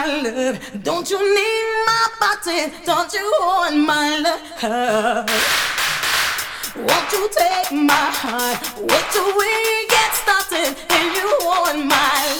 my love? Don't you need my body? Don't you want my love? Won't you take my heart? Wait till we get started and you want my love?